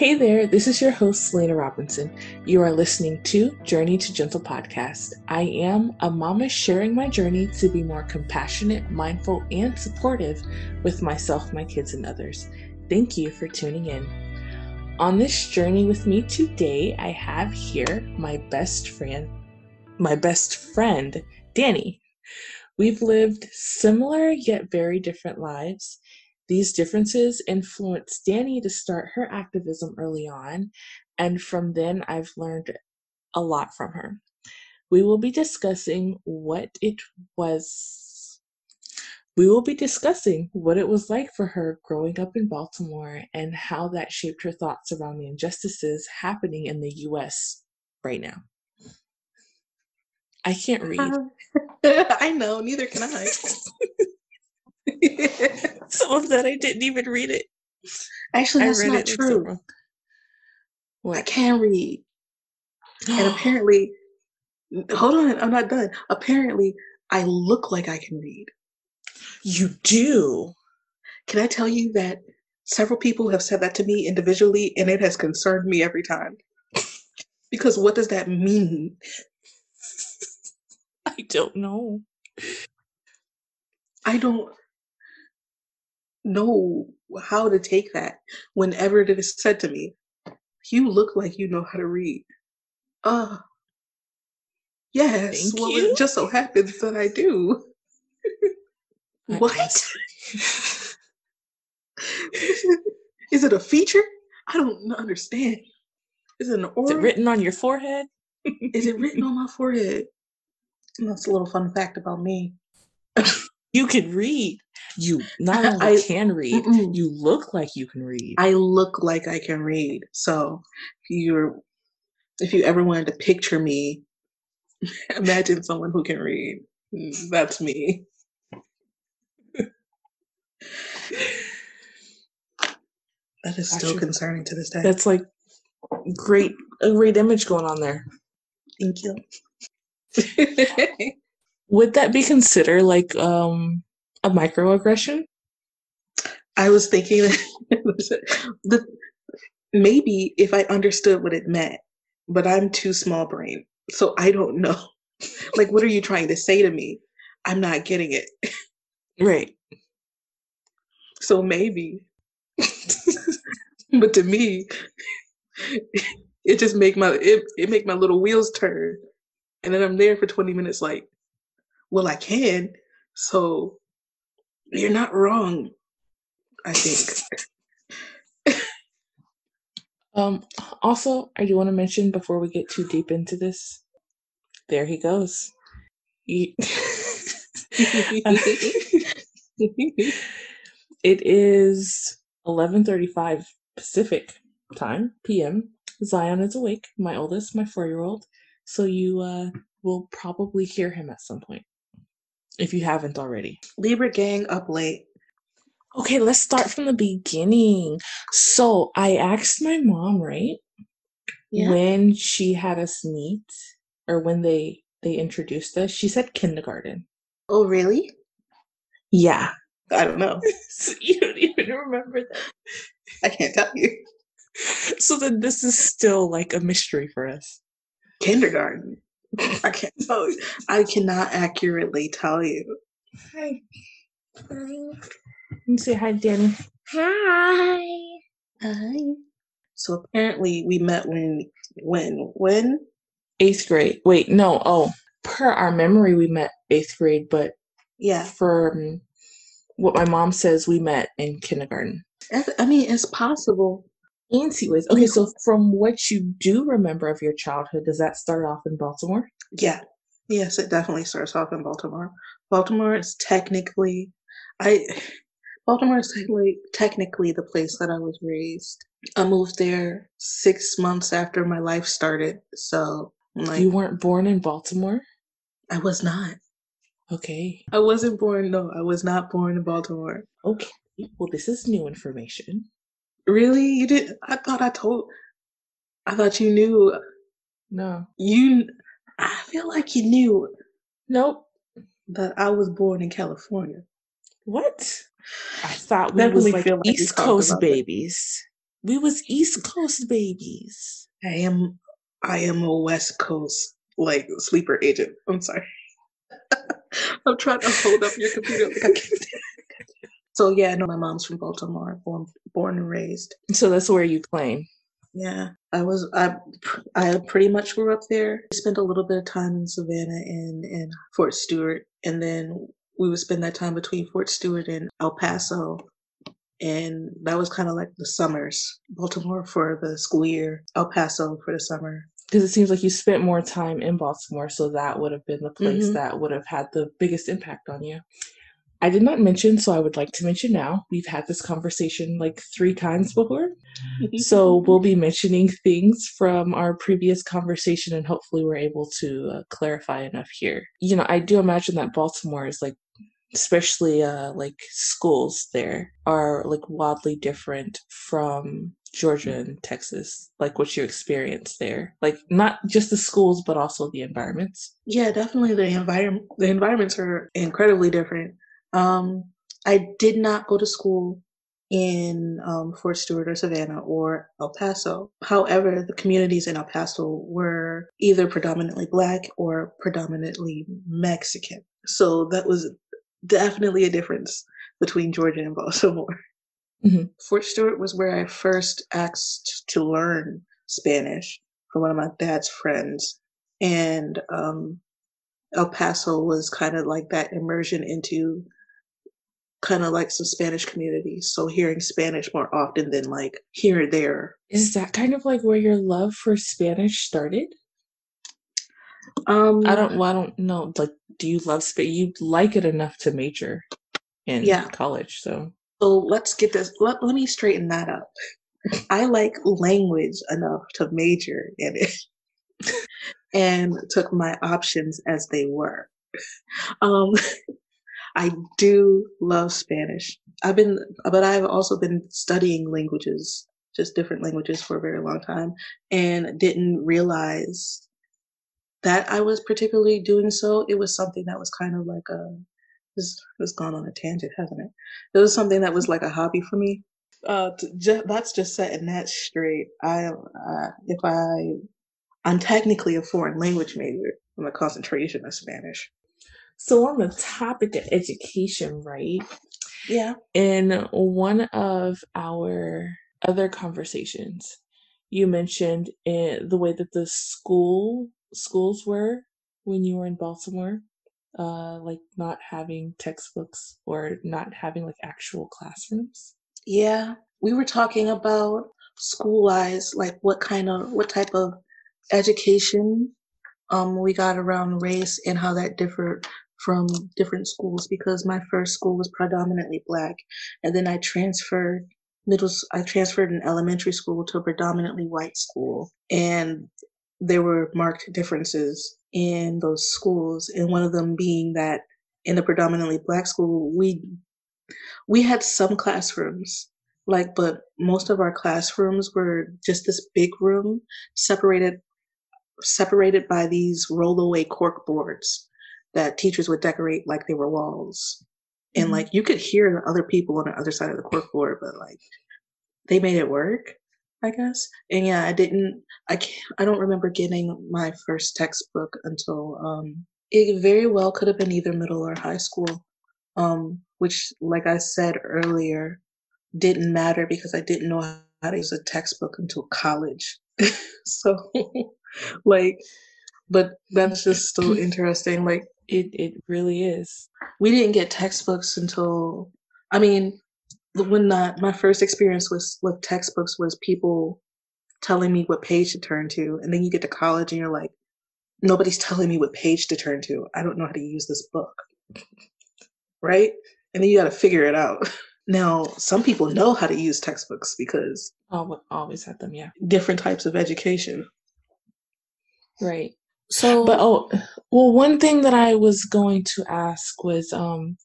Hey there, this is your host, Selena Robinson. You are listening to Journey to Gentle podcast. I am a mama sharing my journey to be more compassionate, mindful, and supportive with myself, my kids, and others. Thank you for tuning in. On this journey with me today, I have here my best friend, my best friend, Danny. We've lived similar yet very different lives. These differences influenced Danny to start her activism early on, and from then I've learned a lot from her. We will be discussing what it was. We will be discussing what it was like for her growing up in Baltimore and how that shaped her thoughts around the injustices happening in the US right now. I can't read. Um, I know, neither can I. Some of that I didn't even read it. Actually, I that's read not it true. I can read. And apparently, hold on, I'm not done. Apparently, I look like I can read. you do. Can I tell you that several people have said that to me individually, and it has concerned me every time? because what does that mean? I don't know. I don't know how to take that whenever it is said to me. You look like you know how to read. Uh, yes. Thank well, you. it just so happens that I do. What? is it a feature? I don't understand. Is it an Is it written on your forehead? Is it written on my forehead? That's a little fun fact about me. You can read. You not only I- can read, Mm-mm. you look like you can read. I look like I can read. So if you're if you ever wanted to picture me, imagine someone who can read. That's me. That is still Gotcha. concerning to this day. That's like great a great image going on there. Thank you. Would that be considered like um a microaggression? I was thinking the maybe if I understood what it meant, but I'm too small brain, so I don't know. Like, what are you trying to say to me? I'm not getting it. Right. So maybe, but to me, it just make my it, it make my little wheels turn, and then I'm there for 20 minutes. Like, well, I can. So you're not wrong. I think. Um also I do want to mention before we get too deep into this. There he goes. It is 11:35 Pacific time, PM. Zion is awake, my oldest, my 4-year-old. So you uh will probably hear him at some point if you haven't already. Libra gang up late. Okay, let's start from the beginning. So, I asked my mom, right? Yeah. When she had us meet or when they they introduced us, she said kindergarten. Oh, really? Yeah. I don't know. So you don't even remember that. I can't tell you. So then this is still like a mystery for us. Kindergarten. I can't tell you. I cannot accurately tell you. Hi. Let me say hi, Danny. Hi. Hi. So apparently we met when when when Eighth grade. Wait, no. Oh, per our memory, we met eighth grade, but yeah. for um, what my mom says, we met in kindergarten. I mean, it's possible. Anyways, okay, so from what you do remember of your childhood, does that start off in Baltimore? Yeah. Yes, it definitely starts off in Baltimore. Baltimore is technically I Baltimore is technically technically the place that I was raised. I moved there six months after my life started. So like you weren't born in Baltimore? I was not. Okay. I wasn't born no, I was not born in Baltimore. Okay. Well, this is new information. Really? You did I thought I told I thought you knew No. you I feel like you knew Nope. that I was born in California. What? I thought we was Definitely like like East Coast that. babies. We was East Coast babies. I am I am a West Coast like sleeper agent. I'm sorry. I'm trying to hold up your computer like I can't. So yeah, no, my mom's from Baltimore, born born and raised. So that's where you claim. Yeah, I was I I pretty much grew up there. We spent a little bit of time in Savannah and and Fort Stewart, and then we would spend that time between Fort Stewart and El Paso, and that was kind of like the summers. Baltimore for the school year, El Paso for the summer. Because it seems like you spent more time in Baltimore, so that would have been the place Mhm. that would have had the biggest impact on you. I did not mention, so I would like to mention now. We've had this conversation like three times before. So we'll be mentioning things from our previous conversation, and hopefully, we're able to uh, clarify enough here. You know, I do imagine that Baltimore is like, especially uh, like schools there are like wildly different from Georgia and Texas, like what you experience there. Like not just the schools, but also the environments. Yeah, definitely the environment the environments are incredibly different. Um, I did not go to school in um, Fort Stewart or Savannah or El Paso. However, the communities in El Paso were either predominantly black or predominantly Mexican. So that was definitely a difference between Georgia and Baltimore. Mhm. Fort Stewart was where I first asked to learn Spanish from one of my dad's friends. And um, El Paso was kind of like that immersion into kind of like some Spanish communities. So hearing Spanish more often than like here or there. Is that kind of like where your love for Spanish started? Um, I don't. Well, I don't know. Like, do you love Spanish? You like it enough to major in Yeah. college, so So let's get this. Let, let me straighten that up. I like language enough to major in it and took my options as they were. Um, I do love Spanish. I've been, but I've also been studying languages, just different languages for a very long time, and didn't realize that I was particularly doing so. It was something that was kind of like a, this has gone on a tangent, hasn't it? It was something that was like a hobby for me. Uh, t- ju- that's just setting that straight. I, uh, if I, I'm technically a foreign language major. I'm a concentration of Spanish. So on the topic of education, right? Yeah. In one of our other conversations, you mentioned eh, the way that the school schools were when you were in Baltimore, uh, like not having textbooks or not having like actual classrooms. Yeah, we were talking about school wise, like what kind of what type of education um we got around race and how that differed from different schools because my first school was predominantly black. And then I transferred middle i transferred in elementary school to a predominantly white school. And there were marked differences in those schools. And one of them being that in the predominantly black school we we had some classrooms like but most of our classrooms were just this big room separated separated by these rollaway cork boards that teachers would decorate like they were walls and Mhm. like you could hear the other people on the other side of the cork board but like they made it work i guess and yeah i didn't i can't i don't remember getting my first textbook until um it very well could have been either middle or high school um, which, like I said earlier, didn't matter because I didn't know how to use a textbook until college. so, like, but that's just so interesting. Like, It it really is. we didn't get textbooks until, I mean, when that my first experience was with textbooks was people telling me what page to turn to, and then you get to college and you're like, nobody's telling me what page to turn to. I don't know how to use this book. Right? And then you got to figure it out. Now, some people know how to use textbooks because Al- Always had them, yeah. different types of education. Right. So, But oh, well, one thing that I was going to ask was, um,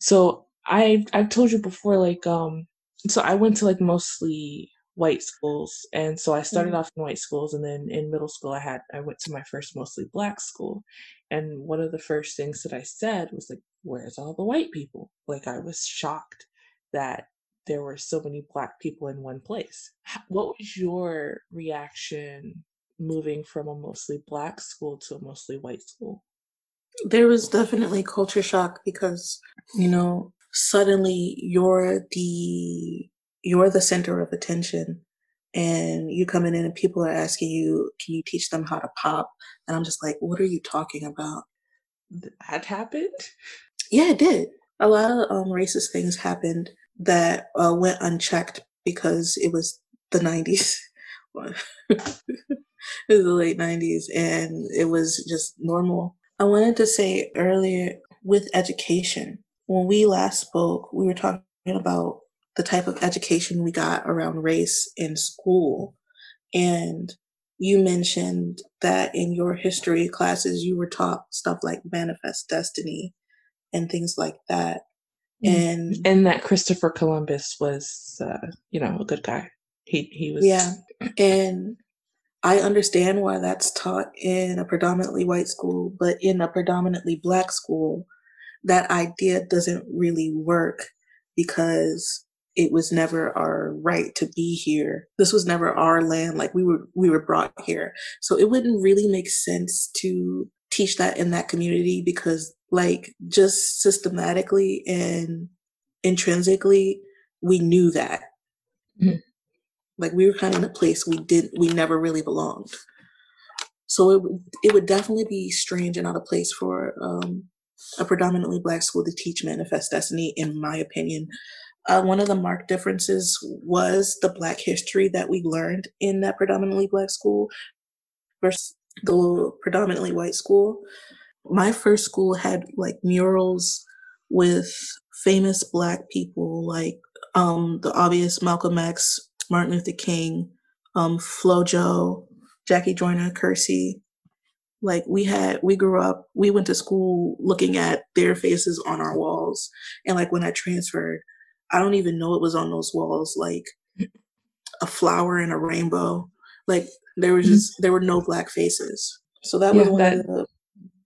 so I I've told you before, like, um, so I went to like mostly white schools, and so I started Mhm. off in white schools, and then in middle school I had I went to my first mostly black school, and one of the first things that I said was like, "Where's all the white people?" Like I was shocked that there were so many black people in one place. What was your reaction moving from a mostly black school to a mostly white school? There was definitely culture shock because, you know, suddenly you're the you're the center of attention and you come in and people are asking you, can you teach them how to pop? And I'm just like, what are you talking about? That happened? Yeah, it did. A lot of um, racist things happened that uh, went unchecked because it was the 90s. it was the late 90s and it was just normal. I wanted to say earlier with education, when we last spoke, we were talking about the type of education we got around race in school. And you mentioned that in your history classes, you were taught stuff like manifest destiny and things like that. Mm-hmm. And and that Christopher Columbus was, uh, you know, a good guy. He he was. Yeah, and I understand why that's taught in a predominantly white school, but in a predominantly black school, that idea doesn't really work because it was never our right to be here. This was never our land. Like we were, we were brought here. So it wouldn't really make sense to teach that in that community because like just systematically and intrinsically, we knew that. Mm-hmm. Like we were kind of in a place we did, we never really belonged. So it would, it would definitely be strange and out of place for um, a predominantly black school to teach manifest destiny, in my opinion. Uh, one of the marked differences was the Black history that we learned in that predominantly Black school versus the predominantly white school. My first school had like murals with famous Black people like um, the obvious Malcolm X, Martin Luther King, um, FloJo, Jackie Joyner Kersee. Like we had, we grew up, we went to school looking at their faces on our walls. And like when I transferred, I don't even know it was on those walls, like a flower and a rainbow. Like there was mm-hmm. just there were no black faces. So that was yeah, one that... of the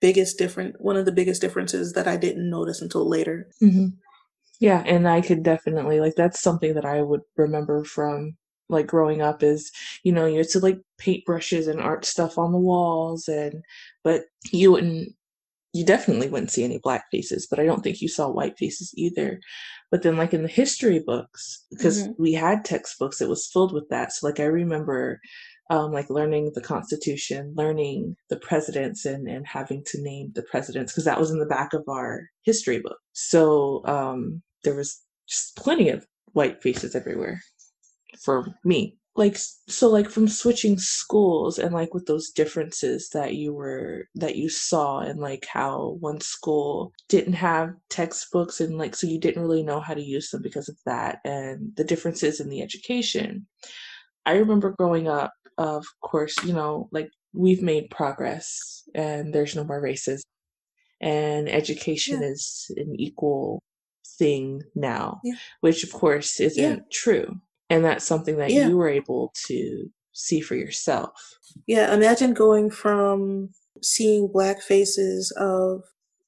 biggest different one of the biggest differences that I didn't notice until later. Mm-hmm. Yeah, and I could definitely like that's something that I would remember from like growing up is you know you had to like paint brushes and art stuff on the walls and but you wouldn't you definitely wouldn't see any black faces but i don't think you saw white faces either but then, like in the history books, because mm-hmm. we had textbooks, it was filled with that. So, like, I remember um, like learning the Constitution, learning the presidents, and, and having to name the presidents, because that was in the back of our history book. So, um, there was just plenty of white faces everywhere for me like so like from switching schools and like with those differences that you were that you saw and like how one school didn't have textbooks and like so you didn't really know how to use them because of that and the differences in the education i remember growing up of course you know like we've made progress and there's no more races and education yeah. is an equal thing now yeah. which of course isn't yeah. true and that's something that yeah. you were able to see for yourself yeah imagine going from seeing black faces of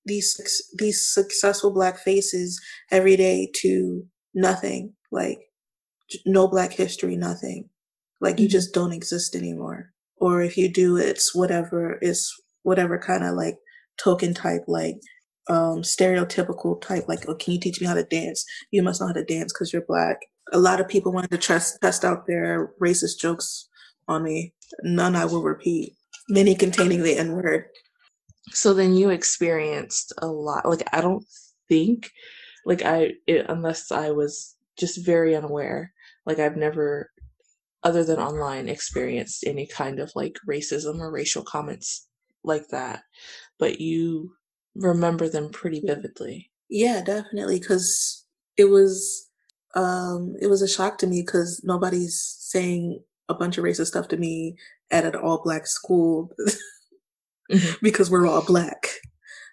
these these successful black faces every day to nothing like no black history nothing like mm-hmm. you just don't exist anymore or if you do it's whatever it's whatever kind of like token type like um stereotypical type like oh can you teach me how to dance you must know how to dance because you're black a lot of people wanted to test test out their racist jokes on me. None I will repeat. Many containing the N word. So then you experienced a lot. Like I don't think, like I it, unless I was just very unaware. Like I've never, other than online, experienced any kind of like racism or racial comments like that. But you remember them pretty vividly. Yeah, definitely. Because it was um, it was a shock to me because nobody's saying a bunch of racist stuff to me at an all black school mm-hmm. because we're all black.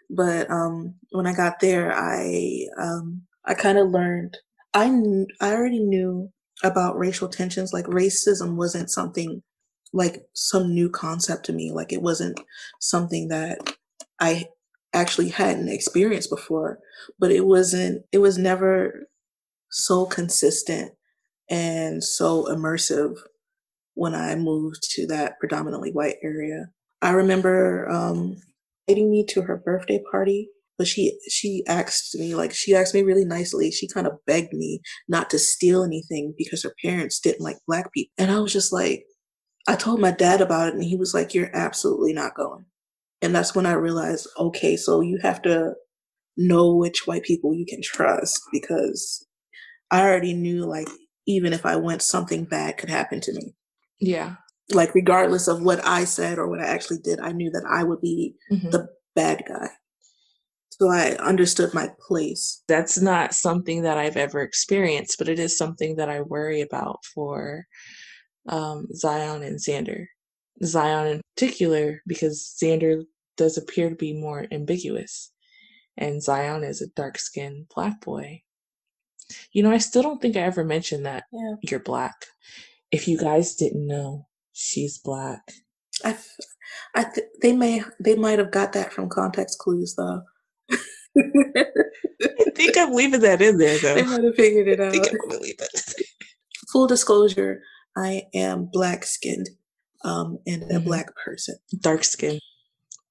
But um, when I got there, I um, I kind of learned. I kn- I already knew about racial tensions. Like racism wasn't something like some new concept to me. Like it wasn't something that I actually hadn't experienced before. But it wasn't. It was never so consistent and so immersive when I moved to that predominantly white area. I remember um, inviting me to her birthday party, but she she asked me like she asked me really nicely. She kind of begged me not to steal anything because her parents didn't like black people, and I was just like, I told my dad about it, and he was like, "You're absolutely not going." And that's when I realized, okay, so you have to know which white people you can trust because I already knew like even if I went, something bad could happen to me. Yeah. Like regardless of what I said or what I actually did, I knew that I would be mm-hmm. the bad guy. So I understood my place. That's not something that I've ever experienced, but it is something that I worry about for um, Zion and Xander. Zion in particular, because Xander does appear to be more ambiguous, and Zion is a dark skinned black boy. You know, I still don't think I ever mentioned that yeah. you're black. If you guys didn't know, she's black. I, I th- they may they might have got that from context clues though. I think I'm leaving that in there though. They might have figured it out. I think I'm gonna leave it. Full disclosure, I am black skinned um, and a mm-hmm. black person. Dark skin.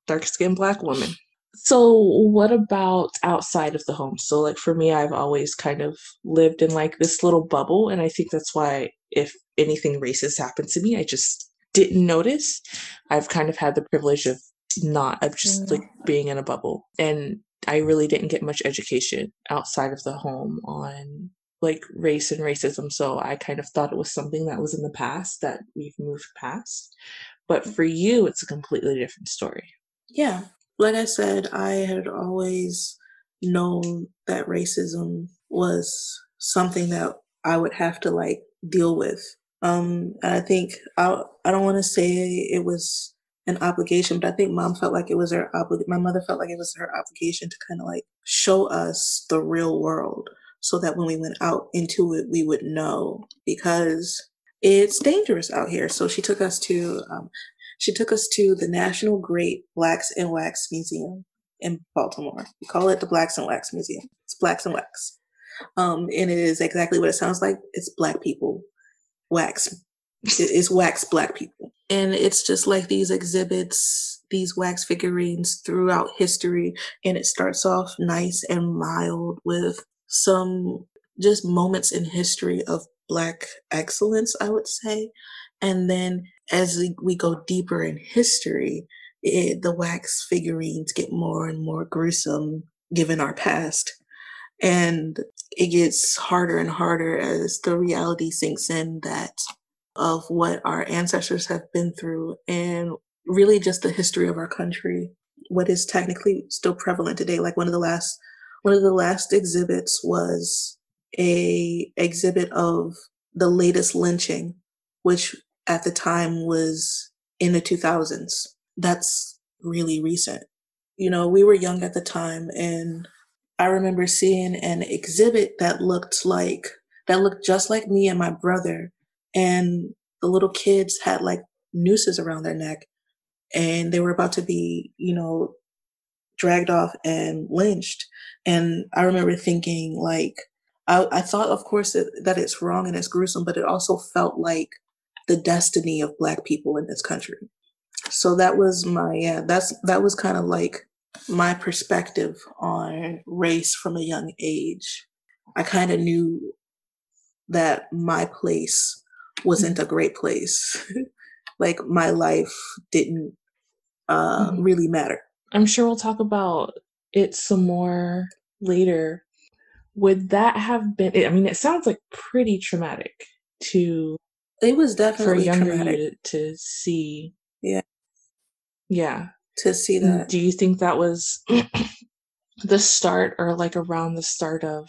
Dark skinned black woman. So, what about outside of the home? So, like for me, I've always kind of lived in like this little bubble, and I think that's why if anything racist happened to me, I just didn't notice. I've kind of had the privilege of not of just mm. like being in a bubble, and I really didn't get much education outside of the home on like race and racism. So I kind of thought it was something that was in the past that we've moved past. But for you, it's a completely different story. Yeah like I said, I had always known that racism was something that I would have to like deal with. Um, and I think I I don't want to say it was an obligation, but I think mom felt like it was her obligation. My mother felt like it was her obligation to kind of like show us the real world, so that when we went out into it, we would know because it's dangerous out here. So she took us to um, she took us to the National Great Blacks and Wax Museum in Baltimore. We call it the Blacks and Wax Museum. It's Blacks and Wax. Um, and it is exactly what it sounds like. It's black people wax. It's wax black people. And it's just like these exhibits, these wax figurines throughout history. And it starts off nice and mild with some just moments in history of black excellence, I would say. And then as we go deeper in history, it, the wax figurines get more and more gruesome given our past. And it gets harder and harder as the reality sinks in that of what our ancestors have been through and really just the history of our country, what is technically still prevalent today. Like one of the last one of the last exhibits was a exhibit of the latest lynching, which at the time was in the 2000s. That's really recent. You know, we were young at the time and I remember seeing an exhibit that looked like, that looked just like me and my brother. And the little kids had like nooses around their neck and they were about to be, you know, dragged off and lynched. And I remember thinking like, I, I thought, of course, that, that it's wrong and it's gruesome, but it also felt like the destiny of black people in this country. So that was my yeah that's that was kind of like my perspective on race from a young age. I kind of knew that my place wasn't a great place. Like my life didn't uh mm-hmm. really matter i'm sure we'll talk about it some more later would that have been i mean it sounds like pretty traumatic to it was definitely for younger traumatic. you to, to see. Yeah. Yeah. To see that. Do you think that was the start or like around the start of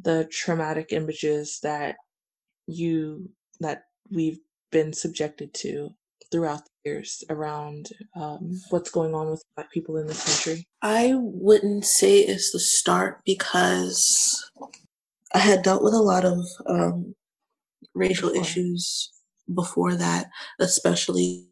the traumatic images that you that we've been subjected to throughout the years around um, what's going on with black people in this country i wouldn't say it's the start because i had dealt with a lot of um, racial before. issues before that, especially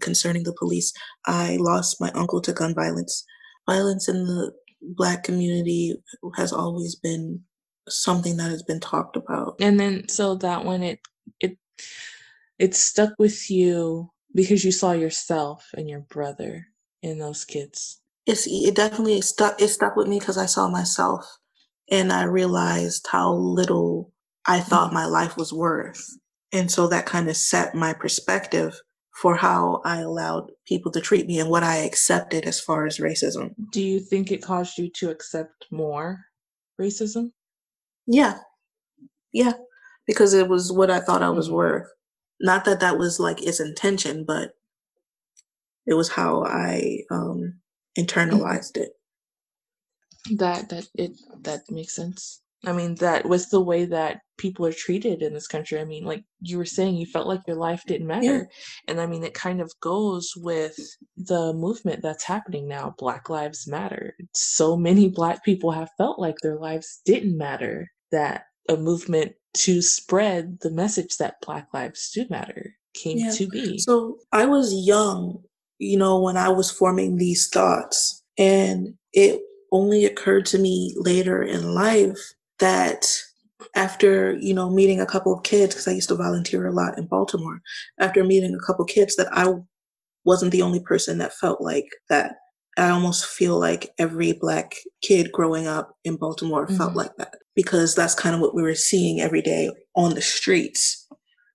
concerning the police. I lost my uncle to gun violence. Violence in the black community has always been something that has been talked about. And then so that when it it it stuck with you because you saw yourself and your brother in those kids. It's it definitely stuck it stuck with me because I saw myself and I realized how little I thought mm-hmm. my life was worth. And so that kind of set my perspective for how I allowed people to treat me and what I accepted as far as racism. Do you think it caused you to accept more racism? Yeah. Yeah. Because it was what I thought I was mm-hmm. worth. Not that that was like its intention, but it was how I um internalized it. That that it that makes sense. I mean, that was the way that people are treated in this country. I mean, like you were saying, you felt like your life didn't matter. Yeah. And I mean, it kind of goes with the movement that's happening now Black Lives Matter. So many Black people have felt like their lives didn't matter, that a movement to spread the message that Black lives do matter came yeah. to be. So I was young, you know, when I was forming these thoughts. And it only occurred to me later in life that after you know meeting a couple of kids because i used to volunteer a lot in baltimore after meeting a couple of kids that i wasn't the only person that felt like that i almost feel like every black kid growing up in baltimore mm-hmm. felt like that because that's kind of what we were seeing every day on the streets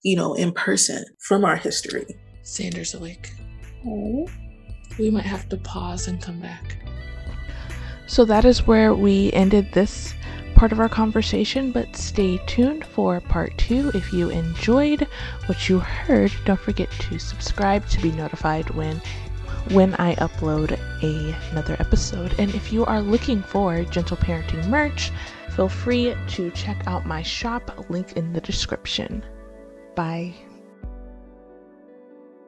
you know in person from our history Xander's awake oh. we might have to pause and come back so that is where we ended this part of our conversation, but stay tuned for part two. If you enjoyed what you heard, don't forget to subscribe to be notified when when I upload a, another episode. And if you are looking for gentle parenting merch, feel free to check out my shop link in the description. Bye.